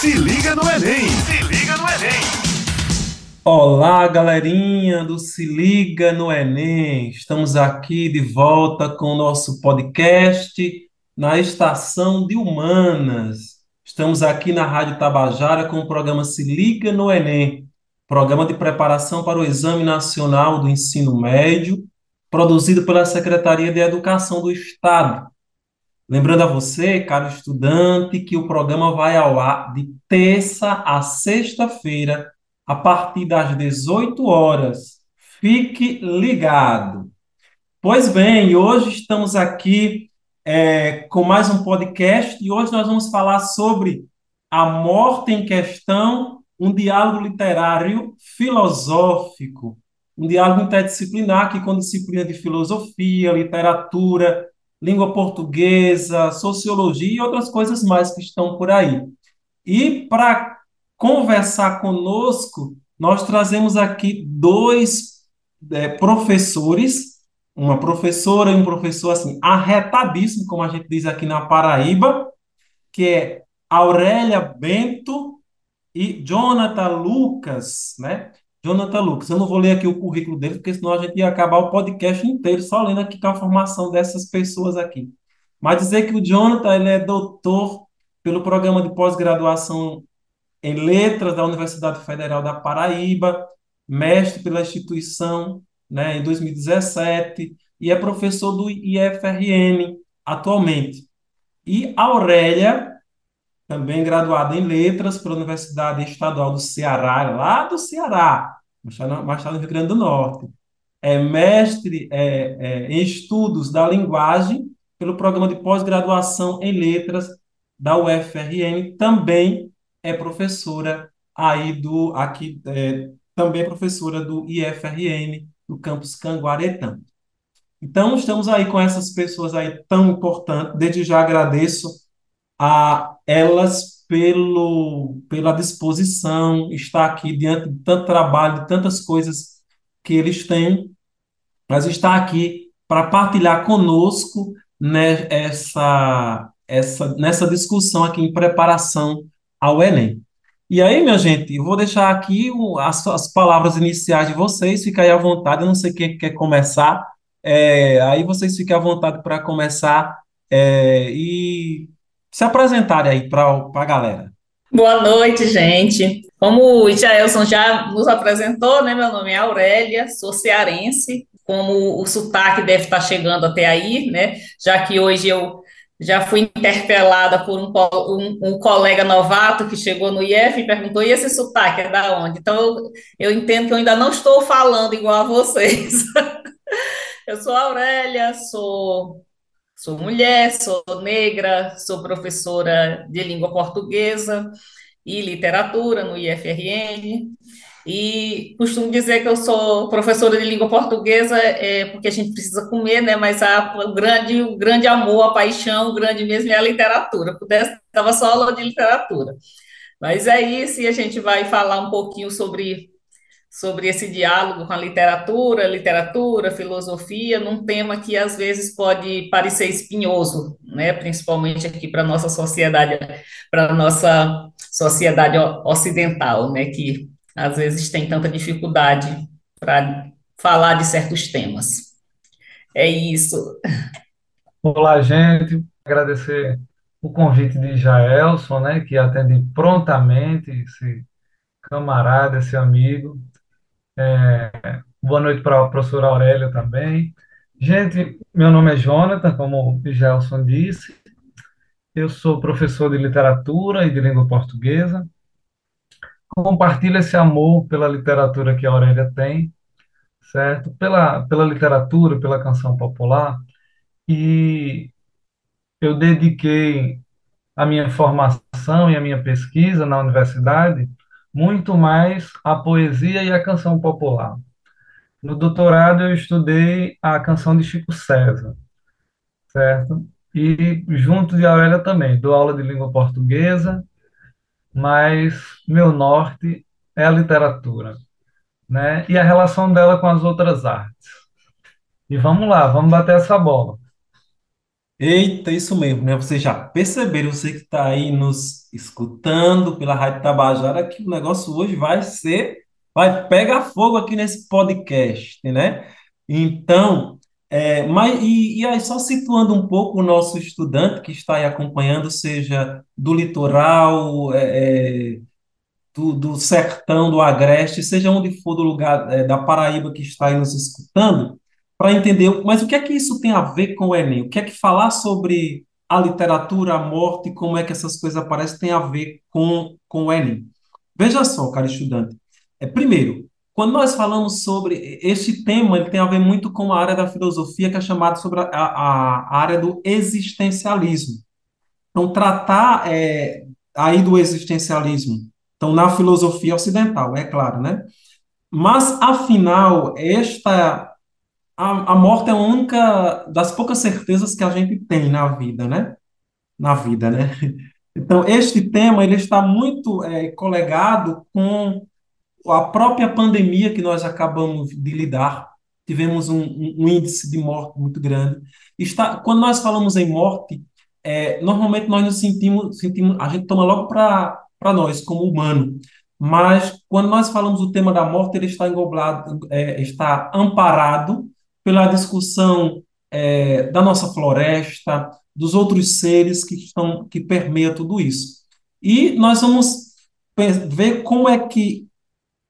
Se liga no Enem! Se liga no Enem! Olá, galerinha do Se Liga no Enem. Estamos aqui de volta com o nosso podcast na Estação de Humanas. Estamos aqui na Rádio Tabajara com o programa Se Liga no Enem, programa de preparação para o Exame Nacional do Ensino Médio, produzido pela Secretaria de Educação do Estado. Lembrando a você, caro estudante, que o programa vai ao ar de terça a sexta-feira, a partir das 18 horas. Fique ligado. Pois bem, hoje estamos aqui é, com mais um podcast e hoje nós vamos falar sobre a morte em questão, um diálogo literário filosófico, um diálogo interdisciplinar que com disciplina de filosofia, literatura, língua portuguesa, sociologia e outras coisas mais que estão por aí. E para conversar conosco, nós trazemos aqui dois é, professores, uma professora e um professor assim, arretadíssimo, como a gente diz aqui na Paraíba, que é Aurélia Bento e Jonathan Lucas, né? Jonathan Lucas. Eu não vou ler aqui o currículo dele, porque senão a gente ia acabar o podcast inteiro só lendo aqui com a formação dessas pessoas aqui. Mas dizer que o Jonathan ele é doutor pelo programa de pós-graduação em Letras da Universidade Federal da Paraíba, mestre pela instituição né, em 2017 e é professor do IFRN atualmente. E Aurélia, também graduada em Letras pela Universidade Estadual do Ceará, lá do Ceará, mas está no Rio Grande do Norte. É mestre é, é, em Estudos da Linguagem pelo Programa de Pós-Graduação em Letras da UFRN, também é professora aí do aqui é, também é professora do IFRN do campus Canguaretã. Então estamos aí com essas pessoas aí tão importantes. Desde já agradeço a elas pelo pela disposição estar aqui diante de tanto trabalho, de tantas coisas que eles têm, mas estar aqui para partilhar conosco né, essa, essa, nessa discussão aqui em preparação ao Enem. E aí, minha gente, eu vou deixar aqui as, as, palavras iniciais de vocês, fica aí à vontade, eu não sei quem quer começar, é, aí vocês fiquem à vontade para começar é, e se apresentarem aí para a galera. Boa noite, gente. Como o Jaelson já nos apresentou, né, meu nome é Aurélia, sou cearense, como o sotaque deve estar chegando até aí, né, já que hoje eu já fui interpelada por um, um, um, colega novato que chegou no IF e perguntou: e esse sotaque é da onde? Então, eu, eu entendo que eu ainda não estou falando igual a vocês. eu sou Aurélia, sou, sou mulher, sou negra, sou professora de língua portuguesa e literatura no IFRN. E costumo dizer que eu sou professora de língua portuguesa, é, porque a gente precisa comer, né? Mas a, o, grande, o grande amor, a paixão, o grande mesmo é a literatura. Pudesse, estava só aula de literatura. Mas é isso, e a gente vai falar um pouquinho sobre, sobre esse diálogo com a literatura, literatura, filosofia, num tema que às vezes pode parecer espinhoso, né? Principalmente aqui para nossa sociedade, para nossa sociedade ocidental, né? Que às vezes tem tanta dificuldade para falar de certos temas. É isso. Olá, gente. Agradecer o convite de Jaelson, né, que atende prontamente esse camarada, esse amigo. É, boa noite para a professora Aurélia também. Gente, meu nome é Jonathan, como o Jaelson disse. Eu sou professor de literatura e de língua portuguesa compartilha esse amor pela literatura que a Aurélia tem, certo? Pela, pela literatura, pela canção popular. E eu dediquei a minha formação e a minha pesquisa na universidade muito mais à poesia e à canção popular. No doutorado eu estudei a canção de Chico César, certo? E junto de Aurélia também, dou aula de língua portuguesa mas meu norte é a literatura, né? E a relação dela com as outras artes. E vamos lá, vamos bater essa bola. Eita, isso mesmo, né? Vocês já perceberam, você que está aí nos escutando pela Rádio Tabajara, que o negócio hoje vai ser, vai pegar fogo aqui nesse podcast, né? Então, é, mas, e, e aí só situando um pouco o nosso estudante que está aí acompanhando, seja do litoral, é, é, do, do sertão, do agreste, seja onde for do lugar é, da Paraíba que está aí nos escutando, para entender, mas o que é que isso tem a ver com o Enem? O que é que falar sobre a literatura, a morte, como é que essas coisas aparecem, tem a ver com, com o Enem? Veja só, cara estudante. É, primeiro, quando nós falamos sobre este tema, ele tem a ver muito com a área da filosofia que é chamada sobre a, a, a área do existencialismo. Então, tratar é, aí do existencialismo, então na filosofia ocidental, é claro, né? Mas, afinal, esta a, a morte é a única das poucas certezas que a gente tem na vida, né? Na vida, né? Então, este tema ele está muito é, colegado com a própria pandemia que nós acabamos de lidar. Tivemos um, um, índice de morte muito grande. Está, quando nós falamos em morte, é, normalmente nós nos sentimos, sentimos, a gente toma logo para nós, como humano. Mas quando nós falamos do tema da morte, ele está englobado, é, está amparado pela discussão é, da nossa floresta, dos outros seres que estão que permeia tudo isso. E nós vamos ver como é que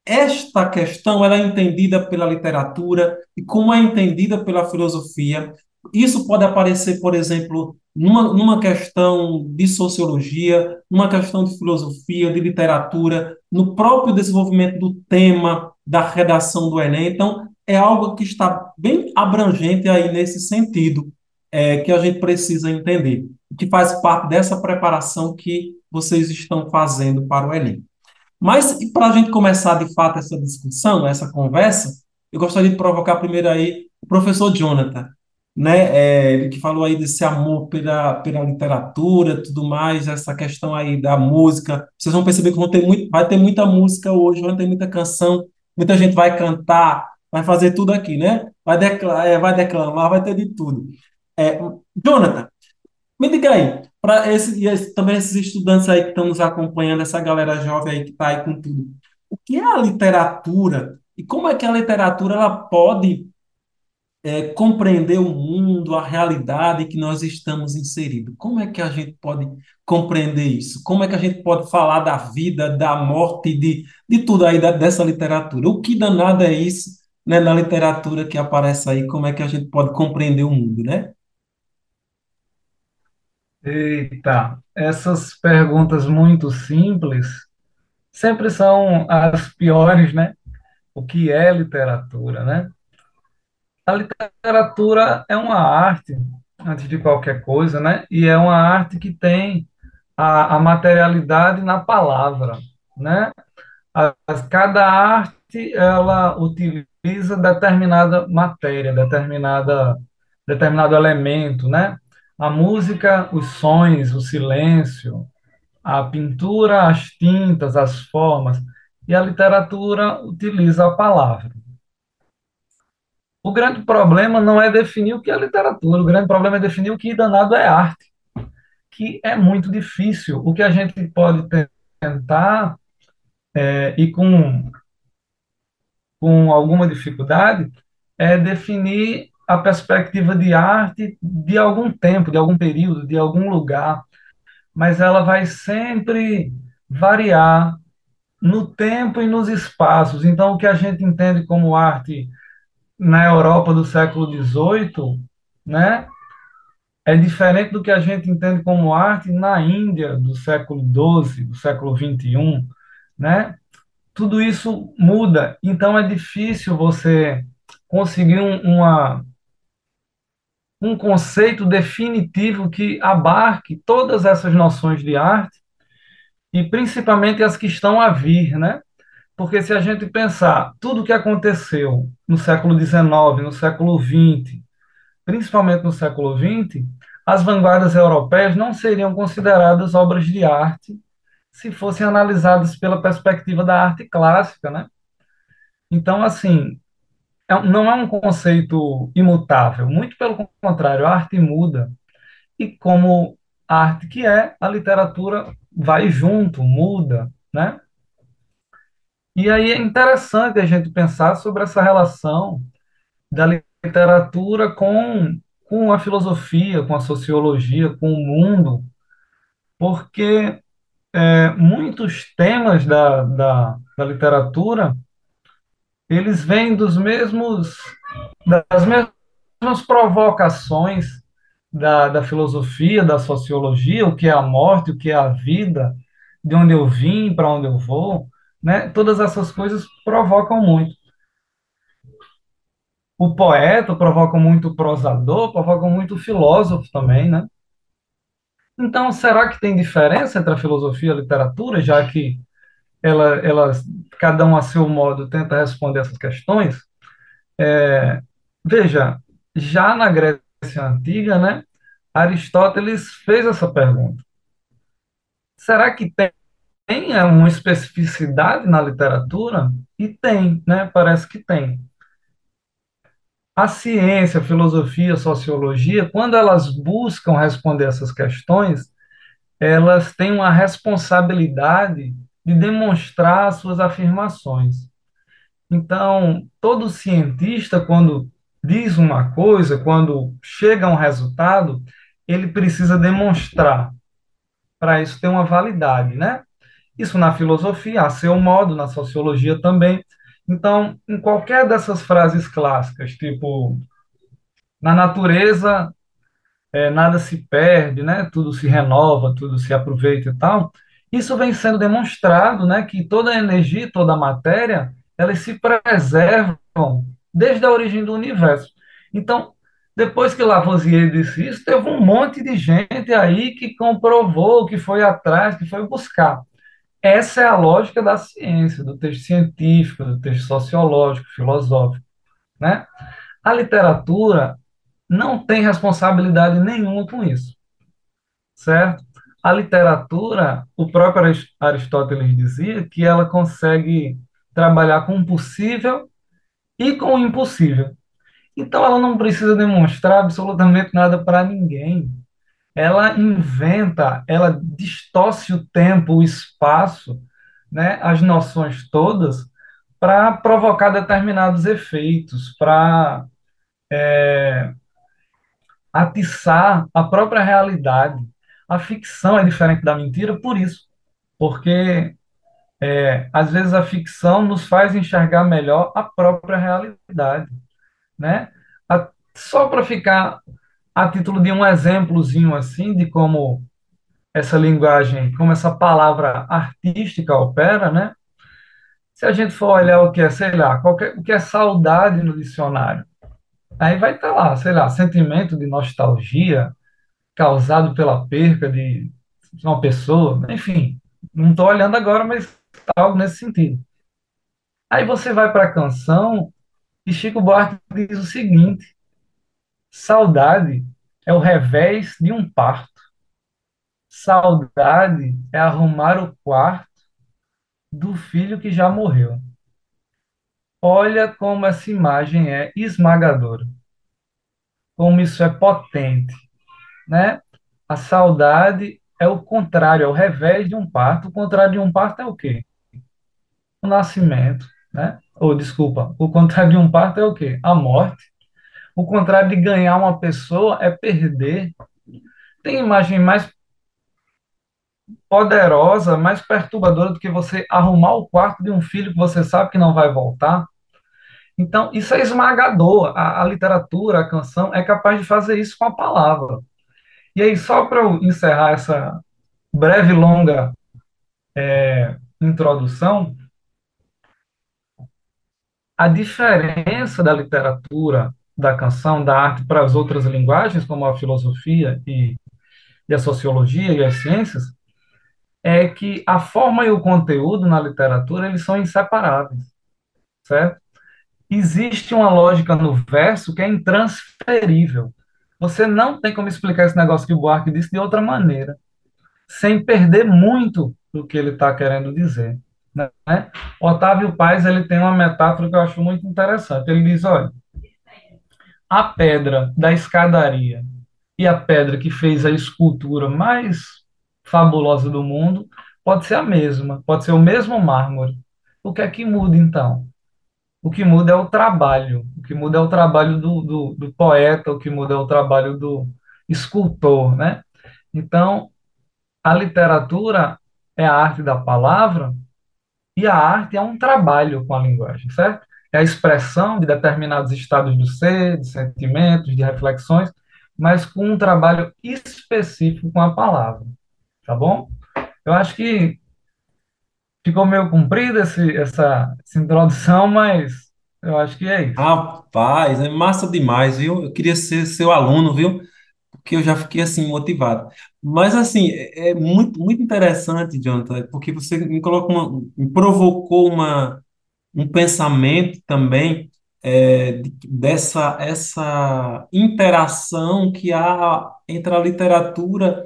esta questão ela é entendida pela literatura e como é entendida pela filosofia. Isso pode aparecer, por exemplo, numa, numa questão de sociologia, numa questão de filosofia, de literatura, no próprio desenvolvimento do tema da redação do Enem. Então, é algo que está bem abrangente aí nesse sentido, é, que a gente precisa entender, que faz parte dessa preparação que vocês estão fazendo para o Enem. Mas, para a gente começar de fato essa discussão, essa conversa, eu gostaria de provocar primeiro aí o professor Jonathan, né, é, ele que falou aí desse amor pela, pela literatura, tudo mais, essa questão aí da música. Vocês vão perceber que vão ter muito, vai ter muita música hoje, vai ter muita canção, muita gente vai cantar, vai fazer tudo aqui, né? Vai, decla é, vai declamar, vai ter de tudo. É, Jonathan, me diga aí, para esse, esse, também esses estudantes aí que estão nos acompanhando, essa galera jovem aí que está aí com tudo, o que é a literatura e como é que a literatura ela pode é, compreender o mundo, a realidade que nós estamos inseridos. Como é que a gente pode compreender isso? Como é que a gente pode falar da vida, da morte, de, de tudo aí da, dessa literatura? O que danado é isso né, na literatura que aparece aí? Como é que a gente pode compreender o mundo, né? Eita, essas perguntas muito simples sempre são as piores, né? O que é literatura, né? A literatura é uma arte, antes de qualquer coisa, né? E é uma arte que tem a, a materialidade na palavra, né? As, cada arte, ela utiliza determinada matéria, determinada, determinado elemento, né? A música, os sons, o silêncio, a pintura, as tintas, as formas, e a literatura utiliza a palavra. O grande problema não é definir o que é literatura, o grande problema é definir o que danado é arte, que é muito difícil. O que a gente pode tentar, é, e com, com alguma dificuldade, é definir a perspectiva de arte de algum tempo, de algum período, de algum lugar, mas ela vai sempre variar no tempo e nos espaços. Então, o que a gente entende como arte na Europa do século XVIII, né, é diferente do que a gente entende como arte na Índia do século XII, do século XXI, né? Tudo isso muda, então é difícil você conseguir um, uma, um conceito definitivo que abarque todas essas noções de arte e principalmente as que estão a vir, né? Porque se a gente pensar tudo o que aconteceu no século XIX, no século XX, principalmente no século XX, as vanguardas europeias não seriam consideradas obras de arte se fossem analisadas pela perspectiva da arte clássica, né? Então, assim, é não é um conceito imutável, muito pelo contrário, a arte muda. e como arte que é, a literatura vai junto, muda, né? E aí é interessante a gente pensar sobre essa relação da literatura com, com a filosofia, com a sociologia, com o mundo, porque é, muitos temas da, da, da literatura eles vêm dos mesmos das mesmas provocações da, da filosofia, da sociologia, o que é a morte, o que é a vida, de onde eu vim, para onde eu vou, né? Todas essas coisas provocam muito. O poeta provoca muito o prosador, provoca muito o filósofo também, né? Então, será que tem diferença entre a filosofia e a literatura, já que ela, elas, cada um a seu modo, tenta responder essas questões? É, veja, já na Grécia Antiga, né, Aristóteles fez essa pergunta. Será que tem, tem uma especificidade na literatura? E tem, né? Parece que tem. A ciência, a filosofia, a sociologia, quando elas buscam responder essas questões, elas têm uma responsabilidade de demonstrar suas afirmações. Então, todo cientista, quando diz uma coisa, quando chega a um resultado, ele precisa demonstrar para isso ter uma validade, né? Isso na filosofia, a seu modo, na sociologia também. Então, em qualquer dessas frases clássicas, tipo, na natureza é, nada se perde, né? Tudo se renova, tudo se aproveita e tal. Isso vem sendo demonstrado, né? Que toda a energia, toda a matéria, elas se preservam desde a origem do universo. Então, depois que Lavoisier disse isso, teve um monte de gente aí que comprovou, que foi atrás, que foi buscar. Essa é a lógica da ciência, do texto científico, do texto sociológico, filosófico, né? A literatura não tem responsabilidade nenhuma com isso, certo? A literatura, o próprio Aristóteles dizia que ela consegue trabalhar com o possível e com o impossível. Então ela não precisa demonstrar absolutamente nada para ninguém. Ela inventa, ela distorce o tempo, o espaço, né, as noções todas para provocar determinados efeitos, para é, atiçar a própria realidade. A ficção é diferente da mentira por isso, porque é, às vezes a ficção nos faz enxergar melhor a própria realidade, né? A, só para ficar a título de um exemplozinho assim de como essa linguagem, como essa palavra artística opera, né? Se a gente for olhar o que é, sei lá, qualquer, o que é saudade no dicionário, aí vai estar lá, sei lá, sentimento de nostalgia causado pela perca de uma pessoa, enfim, não estou olhando agora, mas tá algo nesse sentido. Aí você vai para a canção e Chico Buarque diz o seguinte: saudade é o revés de um parto. Saudade é arrumar o quarto do filho que já morreu. Olha como essa imagem é esmagadora. Como isso é potente, né? A saudade é o contrário, é o revés de um parto. O contrário de um parto é o quê? O nascimento, né? Ou desculpa, o contrário de um parto é o quê? A morte. O contrário de ganhar uma pessoa é perder. Tem imagem mais poderosa, mais perturbadora do que você arrumar o quarto de um filho que você sabe que não vai voltar? Então, isso é esmagador. A, a literatura, a canção, é capaz de fazer isso com a palavra. E aí, só para eu encerrar essa breve, longa é, introdução, a diferença da literatura, da canção, da arte para as outras linguagens, como a filosofia e, e a sociologia e as ciências, é que a forma e o conteúdo na literatura eles são inseparáveis, certo? Existe uma lógica no verso que é intransferível. Você não tem como explicar esse negócio que o Buarque disse de outra maneira, sem perder muito do que ele está querendo dizer. Né? Otávio Paz ele tem uma metáfora que eu acho muito interessante. Ele diz: olha, a pedra da escadaria e a pedra que fez a escultura mais fabulosa do mundo pode ser a mesma, pode ser o mesmo mármore. O que é que muda então? O que muda é o trabalho, o que muda é o trabalho do, do, do poeta, o que muda é o trabalho do escultor, né? Então, a literatura é a arte da palavra e a arte é um trabalho com a linguagem, certo? É a expressão de determinados estados do ser, de sentimentos, de reflexões, mas com um trabalho específico com a palavra, tá bom? Eu acho que ficou meio comprida essa, essa introdução, mas eu acho que é isso. Rapaz, é massa demais, viu? Eu queria ser seu aluno, viu? Porque eu já fiquei assim motivado. Mas assim, é é muito, muito interessante, Jonathan, porque você me colocou uma, me provocou uma, um pensamento também é, de- dessa essa interação que há entre a literatura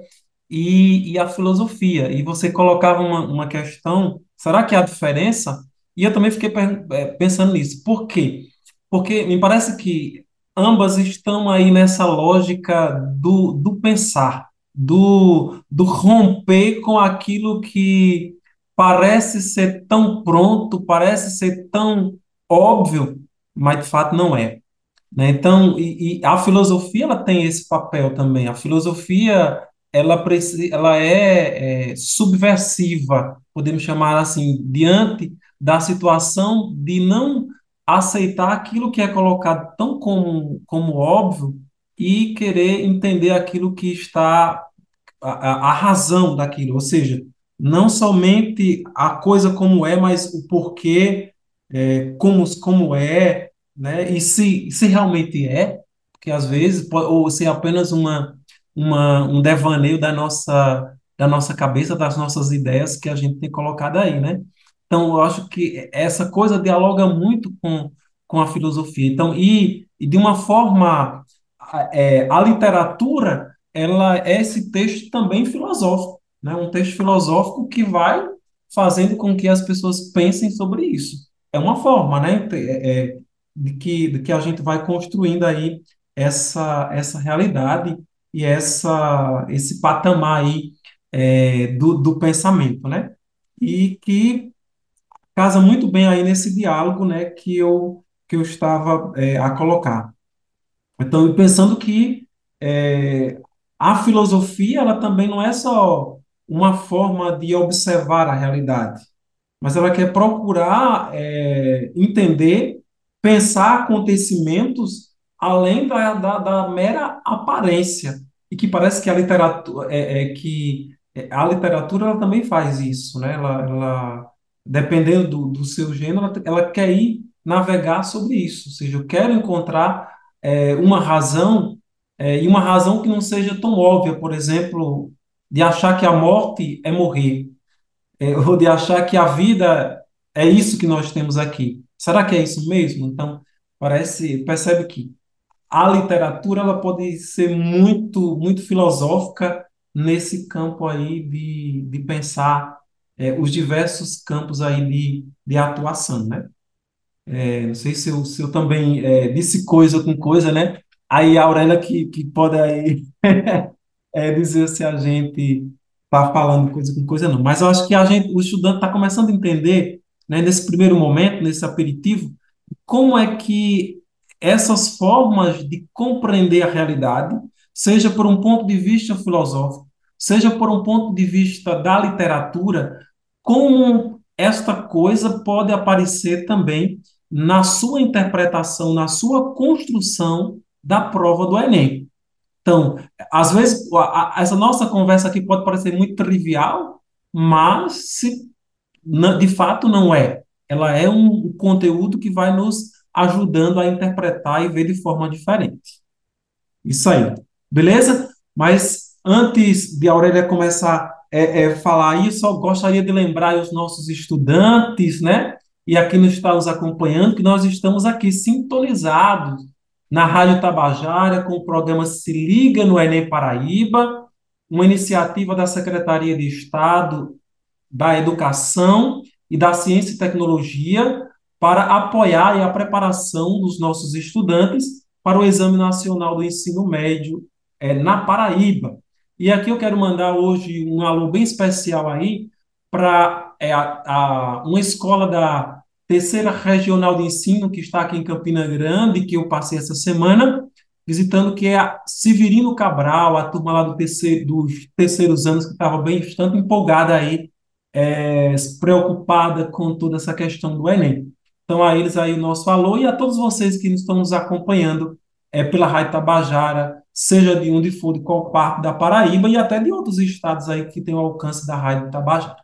e, e a filosofia. E você colocava uma, uma questão, será que há diferença? E eu também fiquei eh, pensando nisso. Por quê? Porque me parece que ambas estão aí nessa lógica do, do pensar, do, do romper com aquilo que parece ser tão pronto, parece ser tão óbvio, mas de fato não é né? Então, e, e a filosofia ela tem esse papel também. A filosofia ela, ela é, é, subversiva, podemos chamar assim, diante da situação de não aceitar aquilo que é colocado tão como, como óbvio e querer entender aquilo que está a, a razão daquilo, ou seja, não somente a coisa como é, mas o porquê, é, como, como é, né? E se, se realmente é, porque às vezes, ou se é apenas uma, uma, um devaneio da nossa, da nossa cabeça, das nossas ideias que a gente tem colocado aí, né? Então, eu acho que essa coisa dialoga muito com, com a filosofia. Então, e, e de uma forma, é, a literatura, ela é esse texto também filosófico, né? Um texto filosófico que vai fazendo com que as pessoas pensem sobre isso. É uma forma, né? É, é, de que, de que a gente vai construindo aí essa, essa realidade e essa, esse patamar aí é, do, do pensamento, né? E que casa muito bem aí nesse diálogo, né, que eu, que eu estava é, a colocar. Então, pensando que é, a filosofia, ela também não é só uma forma de observar a realidade, mas ela quer procurar é, entender, pensar acontecimentos além da, da, da mera aparência. E que parece que a literatura, é, é que é, a literatura ela também faz isso, né? Ela, ela dependendo do, do seu gênero, ela, quer ir navegar sobre isso. Ou seja, eu quero encontrar é, uma razão, é, e uma razão que não seja tão óbvia, por exemplo, de achar que a morte é morrer é, ou de achar que a vida é isso que nós temos aqui. Será que é isso mesmo? Então, parece, percebe que a literatura ela pode ser muito, muito filosófica nesse campo aí de, de pensar é, os diversos campos aí de, de atuação, né? É, não sei se eu, se eu também é, disse coisa com coisa, né? Aí a Aurélia que, que pode aí é, dizer se a gente está falando coisa com coisa, não. Mas eu acho que a gente, o estudante está começando a entender, né, nesse primeiro momento, nesse aperitivo, como é que essas formas de compreender a realidade, seja por um ponto de vista filosófico, seja por um ponto de vista da literatura, como esta coisa pode aparecer também na sua interpretação, na sua construção da prova do Enem. Então, às vezes, a- a- essa nossa conversa aqui pode parecer muito trivial, mas se, na- de fato não é. Ela é um conteúdo que vai nos ajudando a interpretar e ver de forma diferente. Isso aí. Beleza? Mas antes de Aurélia começar a é, é, falar isso, eu gostaria de lembrar os nossos estudantes, né? E aqui nos está nos acompanhando, que nós estamos aqui sintonizados na Rádio Tabajara com o programa Se Liga no Enem Paraíba, uma iniciativa da Secretaria de Estado da Educação e da Ciência e Tecnologia para apoiar a preparação dos nossos estudantes para o Exame Nacional do Ensino Médio é, na Paraíba. E aqui eu quero mandar hoje um alô bem especial aí para é, uma escola da Terceira Regional de Ensino, que está aqui em Campina Grande, que eu passei essa semana, visitando, que é a Severino Cabral, a turma lá do terceiro, dos terceiros anos, que estava bem bastante empolgada aí, é, preocupada com toda essa questão do Enem. Então, a eles aí o nosso alô e a todos vocês que estão nos acompanhando é, pela Rádio Tabajara, seja de onde for, de qual parte da Paraíba e até de outros estados aí que tem o alcance da Rádio Tabajara.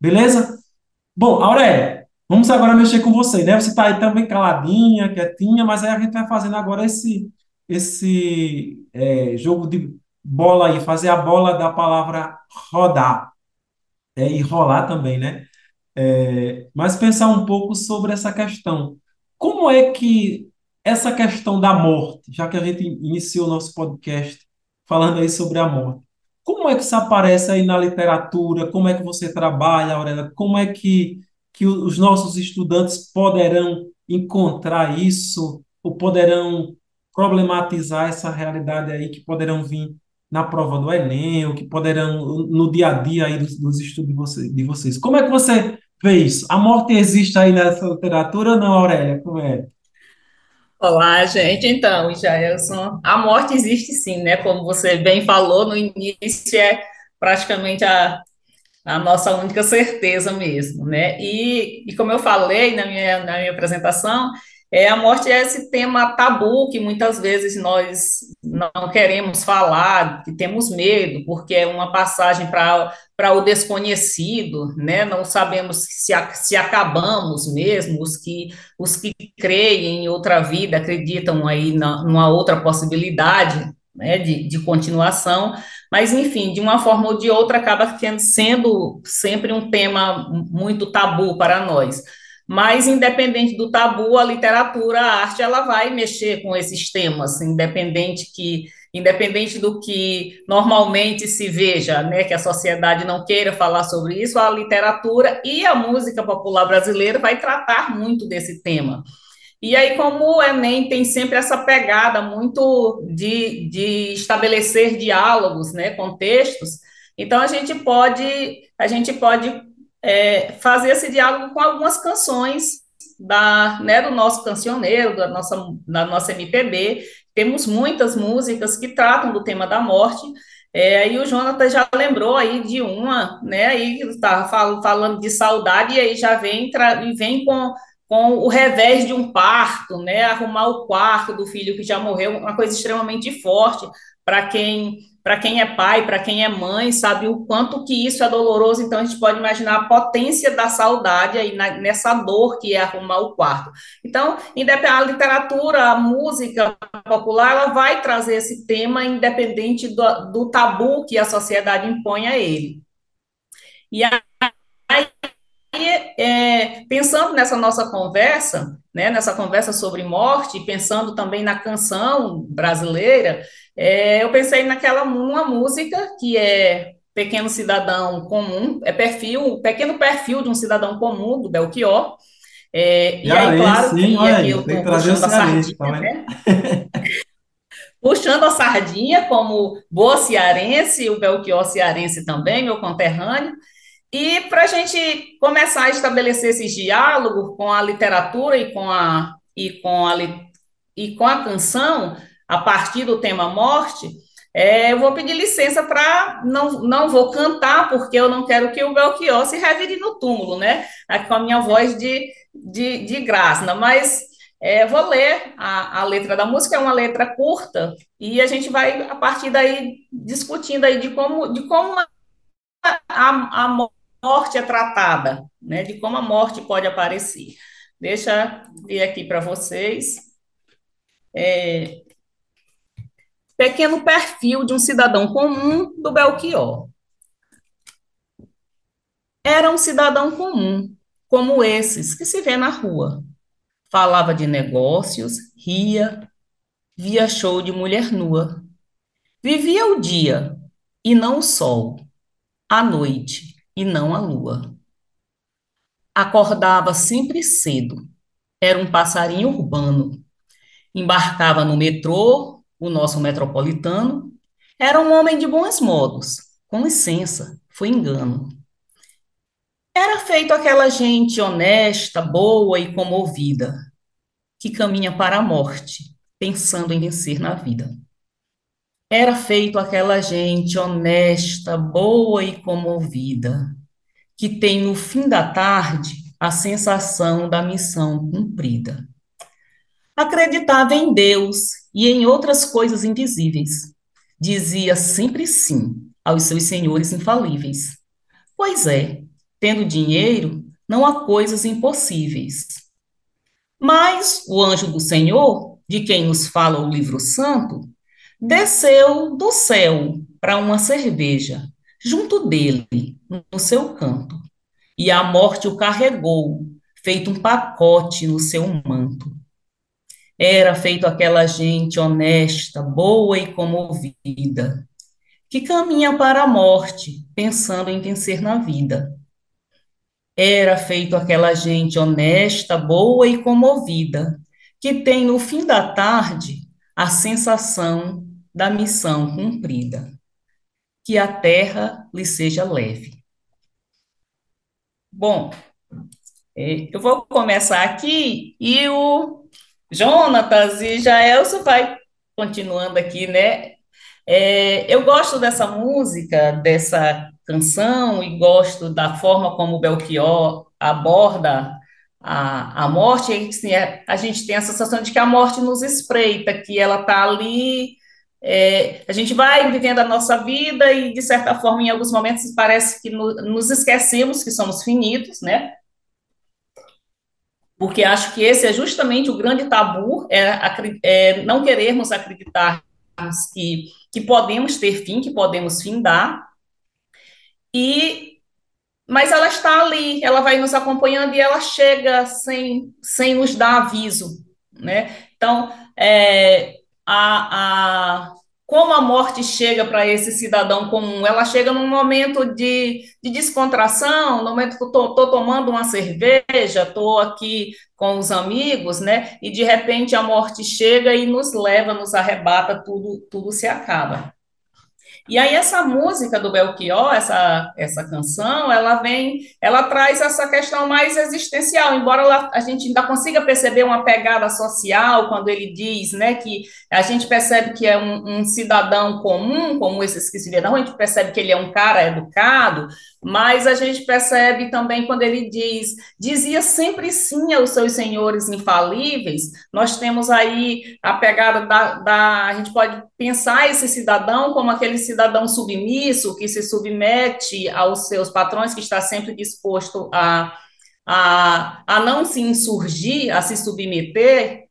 Beleza? Bom, Aurélia, vamos agora mexer com você, né? Você está aí também caladinha, quietinha, mas aí a gente vai fazendo agora esse, esse é, jogo de bola aí, fazer a bola da palavra rodar. É, e rolar também, né? É, mas pensar um pouco sobre essa questão. Como é que essa questão da morte, já que a gente iniciou o nosso podcast falando aí sobre a morte, como é que isso aparece aí na literatura? Como é que você trabalha, Aurélia? Como é que, que os nossos estudantes poderão encontrar isso ou poderão problematizar essa realidade aí que poderão vir na prova do Enem, ou que poderão no dia a dia aí dos, dos estudos de, você, de vocês. Como é que você vê isso? A morte existe aí nessa literatura ou não, Aurélia? Como é? Olá, gente. Então, Jaelson, a morte existe sim, né? Como você bem falou no início, é praticamente a, a nossa única certeza mesmo, né? E, e como eu falei na minha, na minha apresentação, é, a morte é esse tema tabu que muitas vezes nós não queremos falar, que temos medo, porque é uma passagem para o desconhecido, né? Não sabemos se, se acabamos mesmo, os que, os que creem em outra vida acreditam aí na, numa outra possibilidade, né, de, de continuação, mas enfim, de uma forma ou de outra acaba sendo sempre um tema muito tabu para nós. Mas, independente do tabu, a literatura, a arte, ela vai mexer com esses temas, independente que independente do que normalmente se veja, né, que a sociedade não queira falar sobre isso, a literatura e a música popular brasileira vai tratar muito desse tema. E aí, como o Enem tem sempre essa pegada muito de, de estabelecer diálogos, né, contextos, então a gente pode a gente pode é, fazer esse diálogo com algumas canções da, né, do nosso cancioneiro, da nossa, da nossa MPB. Temos muitas músicas que tratam do tema da morte. É, e o Jonathan já lembrou aí de uma, né? Aí estava falando de saudade, e aí já vem, e vem com, com o revés de um parto, né? Arrumar o quarto do filho que já morreu, uma coisa extremamente forte para quem para quem é pai, para quem é mãe, sabe o quanto que isso é doloroso, então a gente pode imaginar a potência da saudade aí na, nessa dor que é arrumar o quarto. Então, a literatura, a música popular, ela vai trazer esse tema independente do, do tabu que a sociedade impõe a ele. E é, pensando nessa nossa conversa, né, nessa conversa sobre morte, pensando também na canção brasileira, é, eu pensei naquela uma música que é Pequeno Cidadão Comum, é perfil, pequeno perfil de um cidadão comum, do Belchior. É, e, aí, claro, sim, que aqui eu estou puxando a sardinha, né? puxando a sardinha como boa cearense, o Belchior cearense também, meu conterrâneo. E para a gente começar a estabelecer esse diálogo com a literatura e com a, e com a, e com a canção, a partir do tema morte, é, eu vou pedir licença para não, não vou cantar, porque eu não quero que o Belchior se revire no túmulo, né? Aqui com a minha voz de, de, de graça, mas é, vou ler a, a letra da música, é uma letra curta, e a gente vai, a partir daí, discutindo aí de como, de como a, a, a morte é tratada, né? De como a morte pode aparecer. Deixa ver aqui para vocês. É, pequeno perfil de um cidadão comum do Belchior. Era um cidadão comum, como esses que se vê na rua. Falava de negócios, ria, via show de mulher nua. Vivia o dia e não o sol, a noite e não a lua. Acordava sempre cedo, era um passarinho urbano. Embarcava no metrô o nosso metropolitano, Era um homem de bons modos. Com licença, foi engano. Era feito aquela gente honesta, boa e comovida, que caminha para a morte, pensando em vencer na vida. Era feito aquela gente honesta, boa e comovida, que tem no fim da tarde a sensação da missão cumprida. Acreditava em Deus e em outras coisas invisíveis. Dizia sempre sim aos seus senhores infalíveis. Pois é, tendo dinheiro, não há coisas impossíveis. Mas o anjo do Senhor, de quem nos fala o livro santo, desceu do céu para uma cerveja, junto dele, no seu canto, e a morte o carregou, feito um pacote no seu manto. Era feito aquela gente honesta, boa e comovida, que caminha para a morte, pensando em vencer na vida. Era feito aquela gente honesta, boa e comovida, que tem no fim da tarde a sensação da missão cumprida. Que a terra lhe seja leve. Bom, é, eu vou começar aqui e o Jonatas e Jaelso vai continuando aqui, né? É, eu gosto dessa música, dessa canção, e gosto da forma como o Belchior aborda a, a morte. É, a gente tem a sensação de que a morte nos espreita, que ela está ali. É, a gente vai vivendo a nossa vida e, de certa forma, em alguns momentos parece que no, nos esquecemos que somos finitos, né? porque acho que esse é justamente o grande tabu, é, é não querermos acreditar que, que podemos ter fim, que podemos findar, e mas ela está ali, ela vai nos acompanhando e ela chega sem, sem nos dar aviso, né? Então, é, a, a, como a morte chega para esse cidadão comum? Ela chega num momento de, de descontração, no momento que eu estou tomando uma cerveja, estou aqui com os amigos, né? E de repente a morte chega e nos leva, nos arrebata, tudo, tudo se acaba. E aí essa música do Belchior, essa, essa canção, ela vem, ela traz essa questão mais existencial, embora ela, a gente ainda consiga perceber uma pegada social quando ele diz, né, que a gente percebe que é um, um cidadão comum, como esses que se viram, a gente percebe que ele é um cara educado, mas a gente percebe também quando ele diz, dizia sempre sim aos seus senhores infalíveis, nós temos aí a pegada da, da a gente pode pensar esse cidadão como aquele cidadão submisso que se submete aos seus patrões, que está sempre disposto a, a, a não se insurgir, a se submeter,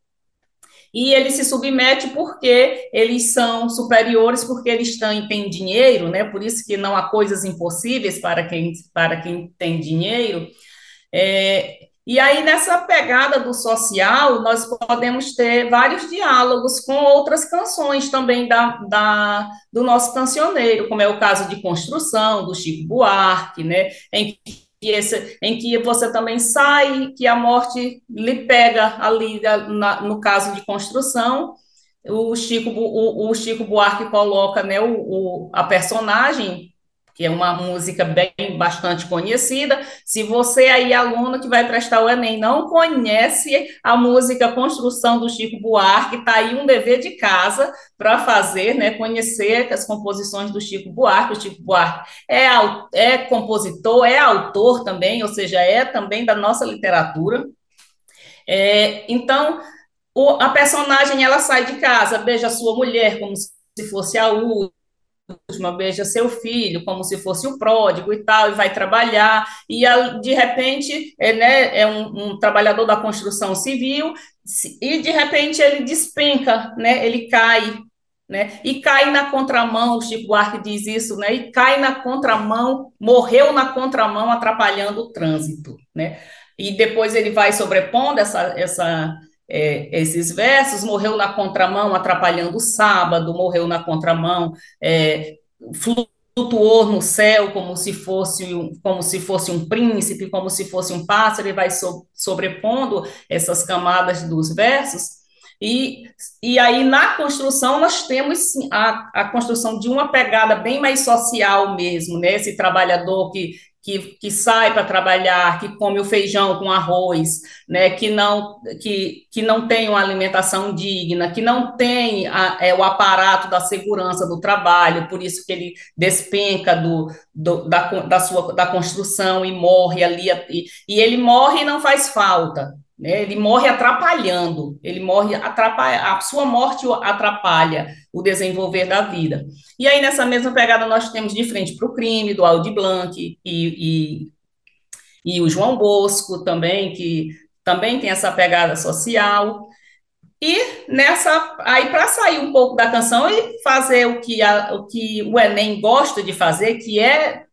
e ele se submete porque eles são superiores, porque eles têm, têm dinheiro, né? Por isso que não há coisas impossíveis para quem, para quem tem dinheiro. É, e aí, nessa pegada do social, nós podemos ter vários diálogos com outras canções também da, da, do nosso cancioneiro, como é o caso de Construção, do Chico Buarque, né, em que, esse, em que você também sai, que a morte lhe pega ali, na, no caso de Construção, o Chico, o, o Chico Buarque coloca né, o, o, a personagem que é uma música bem bastante conhecida. Se você aí, aluno que vai prestar o Enem, não conhece a música Construção do Chico Buarque, está aí um dever de casa para fazer, né? Conhecer as composições do Chico Buarque. O Chico Buarque é, é compositor, é autor também, ou seja, é também da nossa literatura. É, então, o, a personagem ela sai de casa, beija sua mulher como se fosse a última última beija seu filho, como se fosse o pródigo e tal, e vai trabalhar, e de repente é, né, é um, um trabalhador da construção civil, e de repente ele despenca, né, ele cai, né, e cai na contramão, o Chico Buarque diz isso, né, e cai na contramão, morreu na contramão, atrapalhando o trânsito, né, e depois ele vai sobrepondo essa, essa é, esses versos, morreu na contramão, atrapalhando o sábado, morreu na contramão, é, flutuou no céu como se fosse um, como se fosse um príncipe, como se fosse um pássaro, e vai so, sobrepondo essas camadas dos versos, E, e aí, na construção, nós temos sim, a, a construção de uma pegada bem mais social mesmo, né? Esse trabalhador que, que, que sai para trabalhar, que come o feijão com arroz, né? que, não, que, que não tem uma alimentação digna, que não tem a, é, o aparato da segurança do trabalho, por isso que ele despenca do, do da, da, sua, da construção e morre ali, e, e ele morre e não faz falta, né? Ele morre atrapalhando, ele morre atrapalha, a sua morte atrapalha o desenvolver da vida. E aí, nessa mesma pegada, nós temos de frente para o crime, do Aldi Blanc e, e, e o João Bosco também, que também tem essa pegada social. E nessa, aí para sair um pouco da canção e fazer o que, a, o que o Enem gosta de fazer, que é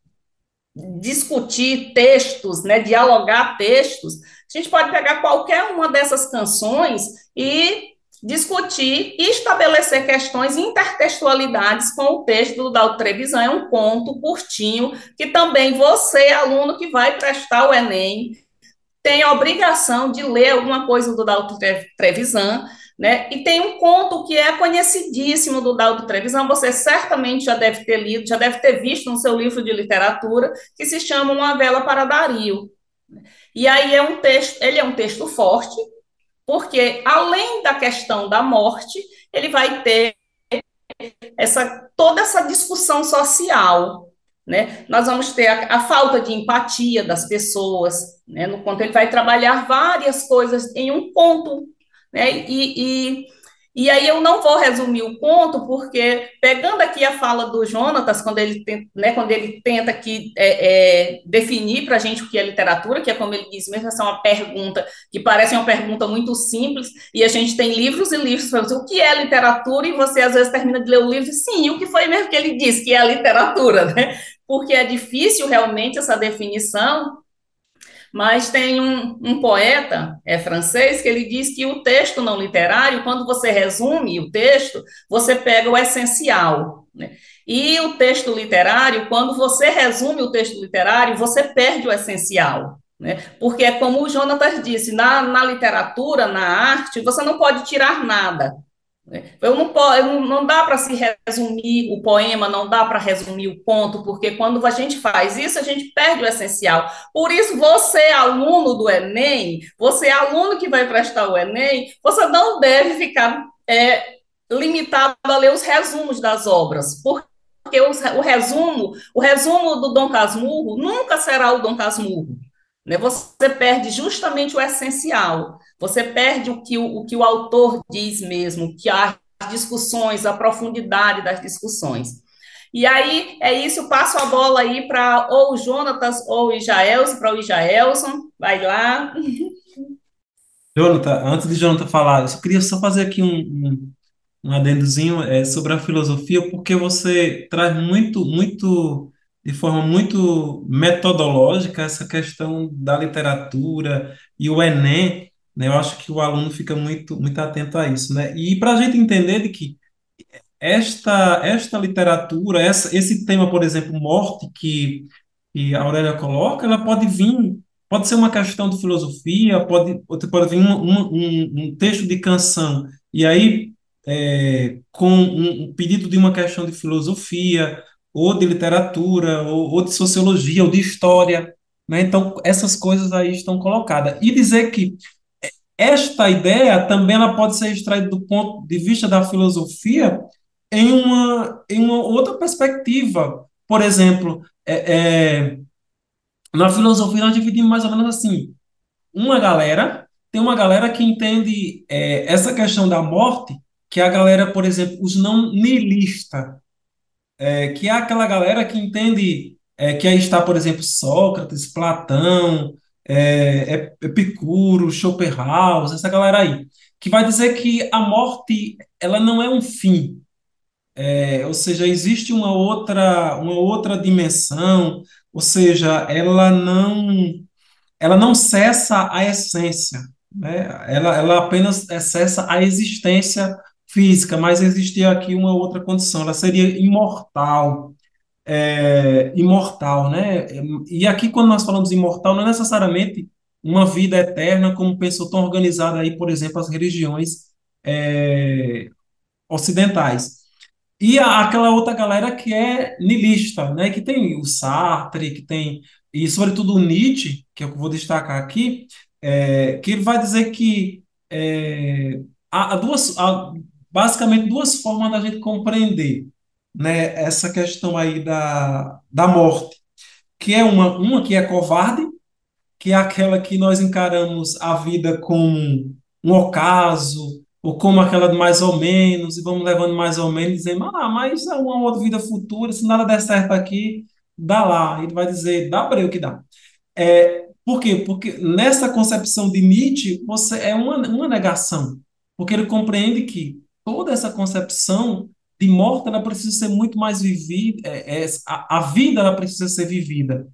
discutir textos, né, dialogar textos, a gente pode pegar qualquer uma dessas canções e discutir e estabelecer questões intertextualidades com o texto do Dalto Trevisan. É um conto curtinho que também você, aluno que vai prestar o Enem, tem a obrigação de ler alguma coisa do Dalto Trevisan, né? E tem um conto que é conhecidíssimo do Dalto Trevisan, você certamente já deve ter lido, já deve ter visto no seu livro de literatura, que se chama Uma Vela para Dario. E aí é um texto, ele é um texto forte, porque além da questão da morte, ele vai ter essa toda essa discussão social, né? Nós vamos ter a, a falta de empatia das pessoas, né? No quanto ele vai trabalhar várias coisas em um ponto, né? E, e e aí eu não vou resumir o ponto, porque pegando aqui a fala do Jonatas, quando ele, tenta, né, quando ele tenta aqui, é, é, definir para a gente o que é literatura, que é como ele diz mesmo, essa é uma pergunta que parece uma pergunta muito simples, e a gente tem livros e livros para dizer o que é literatura, e você às vezes termina de ler o livro e sim, o que foi mesmo que ele disse que é a literatura, né? Porque é difícil realmente essa definição, mas tem um, um, poeta é francês que ele diz que o texto não literário, quando você resume o texto, você pega o essencial. Né? E o texto literário, quando você resume o texto literário, você perde o essencial. Né? Porque é como o Jonatas disse, na, na literatura, na arte, você não pode tirar nada. Eu não, não dá para se resumir o poema, não dá para resumir o conto, porque quando a gente faz isso, a gente perde o essencial. Por isso, você, aluno do Enem, você, aluno que vai prestar o Enem, você não deve ficar é, limitado a ler os resumos das obras, porque o, o resumo, o resumo do Dom Casmurro nunca será o Dom Casmurro. Né? Você perde justamente o essencial. Você perde o que o, o que o autor diz mesmo, que as discussões, a profundidade das discussões. E aí, é isso, passo a bola aí para ou o Jonatas ou o Ijaelson, para o Ijaelson, vai lá. Jonathan, antes de Jonathan falar, eu queria só fazer aqui um, um, um adendozinho é, sobre a filosofia, porque você traz muito, muito, de forma muito metodológica essa questão da literatura e o Enem, né? Eu acho que o aluno fica muito, muito atento a isso, né? E para a gente entender de que esta, esta literatura, essa, esse tema, por exemplo, morte, que, que a Aurélia coloca, ela pode vir, pode ser uma questão de filosofia, pode, pode vir um, um, um texto de canção, e aí, é, com um, um pedido de uma questão de filosofia, ou de literatura, ou, ou de sociologia, ou de história, né? Então, essas coisas aí estão colocadas. E dizer que esta ideia também ela pode ser extraída do ponto de vista da filosofia em uma, em uma outra perspectiva. Por exemplo, é, é, na filosofia nós dividimos mais ou menos assim: uma galera, tem uma galera que entende é, essa questão da morte, que é a galera, por exemplo, os não nihilistas, é, que é aquela galera que entende é, que aí está, por exemplo, Sócrates, Platão, é, é, Epicuro, Schopenhauer, essa galera aí, que vai dizer que a morte ela não é um fim, é, ou seja, existe uma outra, uma outra dimensão, ou seja, ela não, ela não cessa a essência, né? ela, ela apenas cessa a existência física, mas existia aqui uma outra condição, ela seria imortal, é, imortal, né? E aqui, quando nós falamos imortal, não é necessariamente uma vida eterna, como pensou tão organizada aí, por exemplo, as religiões é, ocidentais. E a- aquela outra galera que é niilista, né? Que tem o Sartre, que tem, e sobretudo o Nietzsche, que é que eu vou destacar aqui, é, que ele vai dizer que é, há, há duas, há basicamente duas formas da gente compreender, né, essa questão aí da, da morte, que é uma, uma que é covarde, que é aquela que nós encaramos a vida como um ocaso, ou como aquela de mais ou menos, e vamos levando mais ou menos, dizendo, ah, mas é uma outra vida futura, se nada der certo aqui, dá lá. Ele vai dizer, dá para eu que dá. É, por quê? Porque nessa concepção de Nietzsche, você é uma, uma negação, porque ele compreende que toda essa concepção de morte, ela precisa ser muito mais vivida, é, é, a, a vida ela precisa ser vivida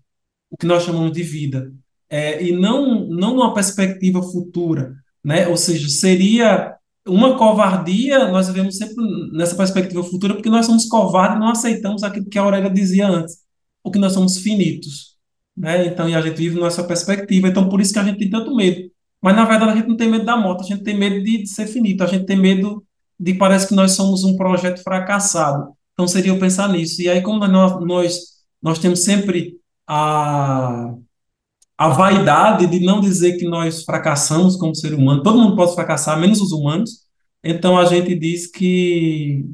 o que nós chamamos de vida, é, e não, não numa perspectiva futura, né? Ou seja, seria uma covardia, nós vivemos sempre nessa perspectiva futura, porque nós somos covardes e não aceitamos aquilo que a Aurélia dizia antes, porque nós somos finitos, né? Então, e a gente vive nessa perspectiva, então por isso que a gente tem tanto medo. Mas, na verdade, a gente não tem medo da morte, a gente tem medo de, de ser finito, a gente tem medo de parece que nós somos um projeto fracassado. Então, seria eu pensar nisso. E aí, como nós, nós, nós temos sempre a, a vaidade de não dizer que nós fracassamos como ser humano. Todo mundo pode fracassar, menos os humanos. Então a gente diz que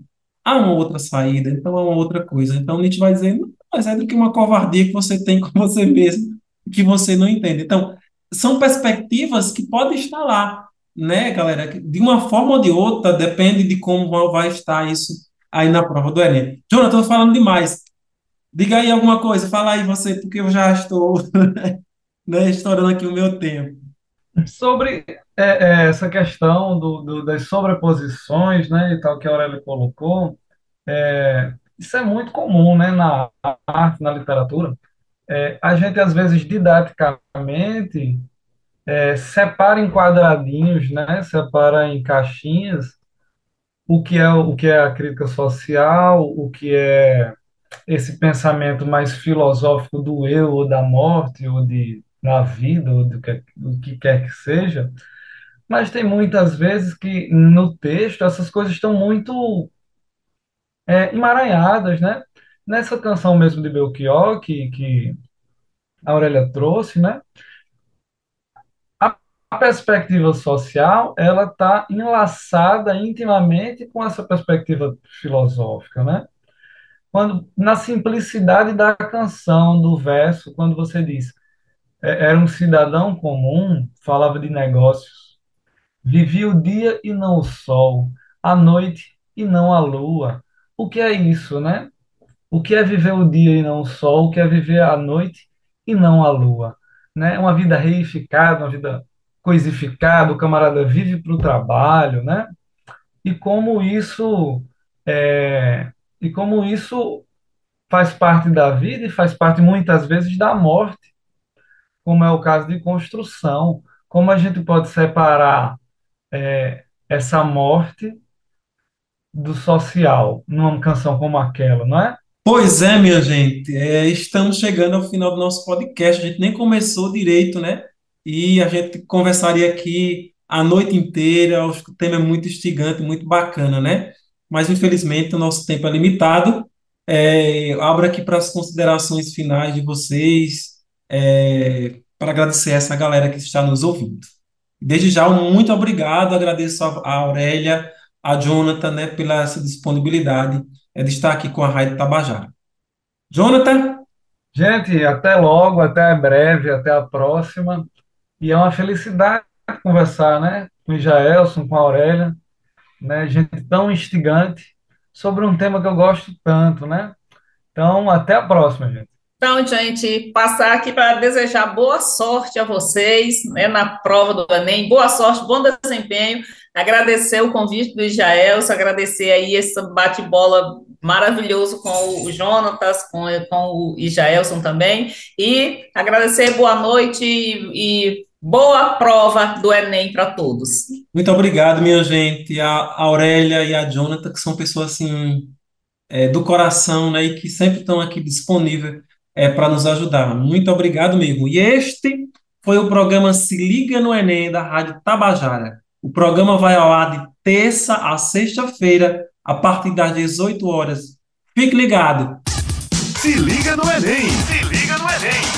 há uma outra saída, então há uma outra coisa. Então Nietzsche vai dizer, não, mas é do que uma covardia que você tem com você mesmo, que você não entende. Então, são perspectivas que podem estar lá, né, galera? De uma forma ou de outra, depende de como vai estar isso aí na prova do Enem. Jonathan, estou falando demais. Diga aí alguma coisa, fala aí você, porque eu já estou, né, estourando aqui o meu tempo. Sobre é, é, essa questão do, do- das sobreposições, né, e tal que a Aurélia colocou, é, isso é muito comum, né, na arte, na literatura. É, a gente, às vezes, didaticamente, é, separa em quadradinhos, né, separa em caixinhas o que é, o que é a crítica social, o que é esse pensamento mais filosófico do eu ou da morte ou de na vida ou do que, do que quer que seja, mas tem muitas vezes que no texto essas coisas estão muito é, emaranhadas, né? Nessa canção mesmo de Belchior que, que a Aurélia trouxe, né? A, perspectiva social ela está enlaçada intimamente com essa perspectiva filosófica, né? Quando, na simplicidade da canção, do verso, quando você diz É- Era um cidadão comum, falava de negócios. Vivia o dia e não o sol, a noite e não a lua. O que é isso, né? O que é viver o dia e não o sol? O que é viver a noite e não a lua? Né? Uma vida reificada, uma vida coisificada, o camarada vive para o trabalho, né? E como isso é, e como isso faz parte da vida e faz parte muitas vezes da morte como é o caso de construção. Como a gente pode separar é, essa morte do social numa canção como aquela, não é? Pois é, minha gente, é, estamos chegando ao final do nosso podcast. A gente nem começou direito, né? E a gente conversaria aqui a noite inteira. Acho que o tema é muito instigante, muito bacana, né? Mas infelizmente o nosso tempo é limitado. É, abro aqui para as considerações finais de vocês, é, para agradecer essa galera que está nos ouvindo. Desde já, muito obrigado. Agradeço a, a Aurélia, a Jonathan, né, pela essa disponibilidade é, de estar aqui com a Rádio Tabajara. Jonathan, Gente, até logo, até breve, até a próxima. E é uma felicidade conversar, né? Com o Jaelson, com a Aurélia, né? Gente tão instigante sobre um tema que eu gosto tanto, né? Então, até a próxima, gente. Então, gente, passar aqui para desejar boa sorte a vocês, né, na prova do Enem, boa sorte, bom desempenho, agradecer o convite do Israelson, agradecer aí esse bate-bola maravilhoso com o Jonatas, com, com o Israelson também, e agradecer boa noite e, e boa prova do Enem para todos. muito obrigado, minha gente. A Aurélia e a Jonathan, que são pessoas assim, é, do coração, né, e que sempre estão aqui disponíveis é, para nos ajudar. Muito obrigado mesmo. E este foi o programa Se Liga no Enem da Rádio Tabajara, O programa vai ao ar de terça a sexta-feira, a partir das 18 horas. Fique ligado! Se liga no Enem! Se liga no Enem!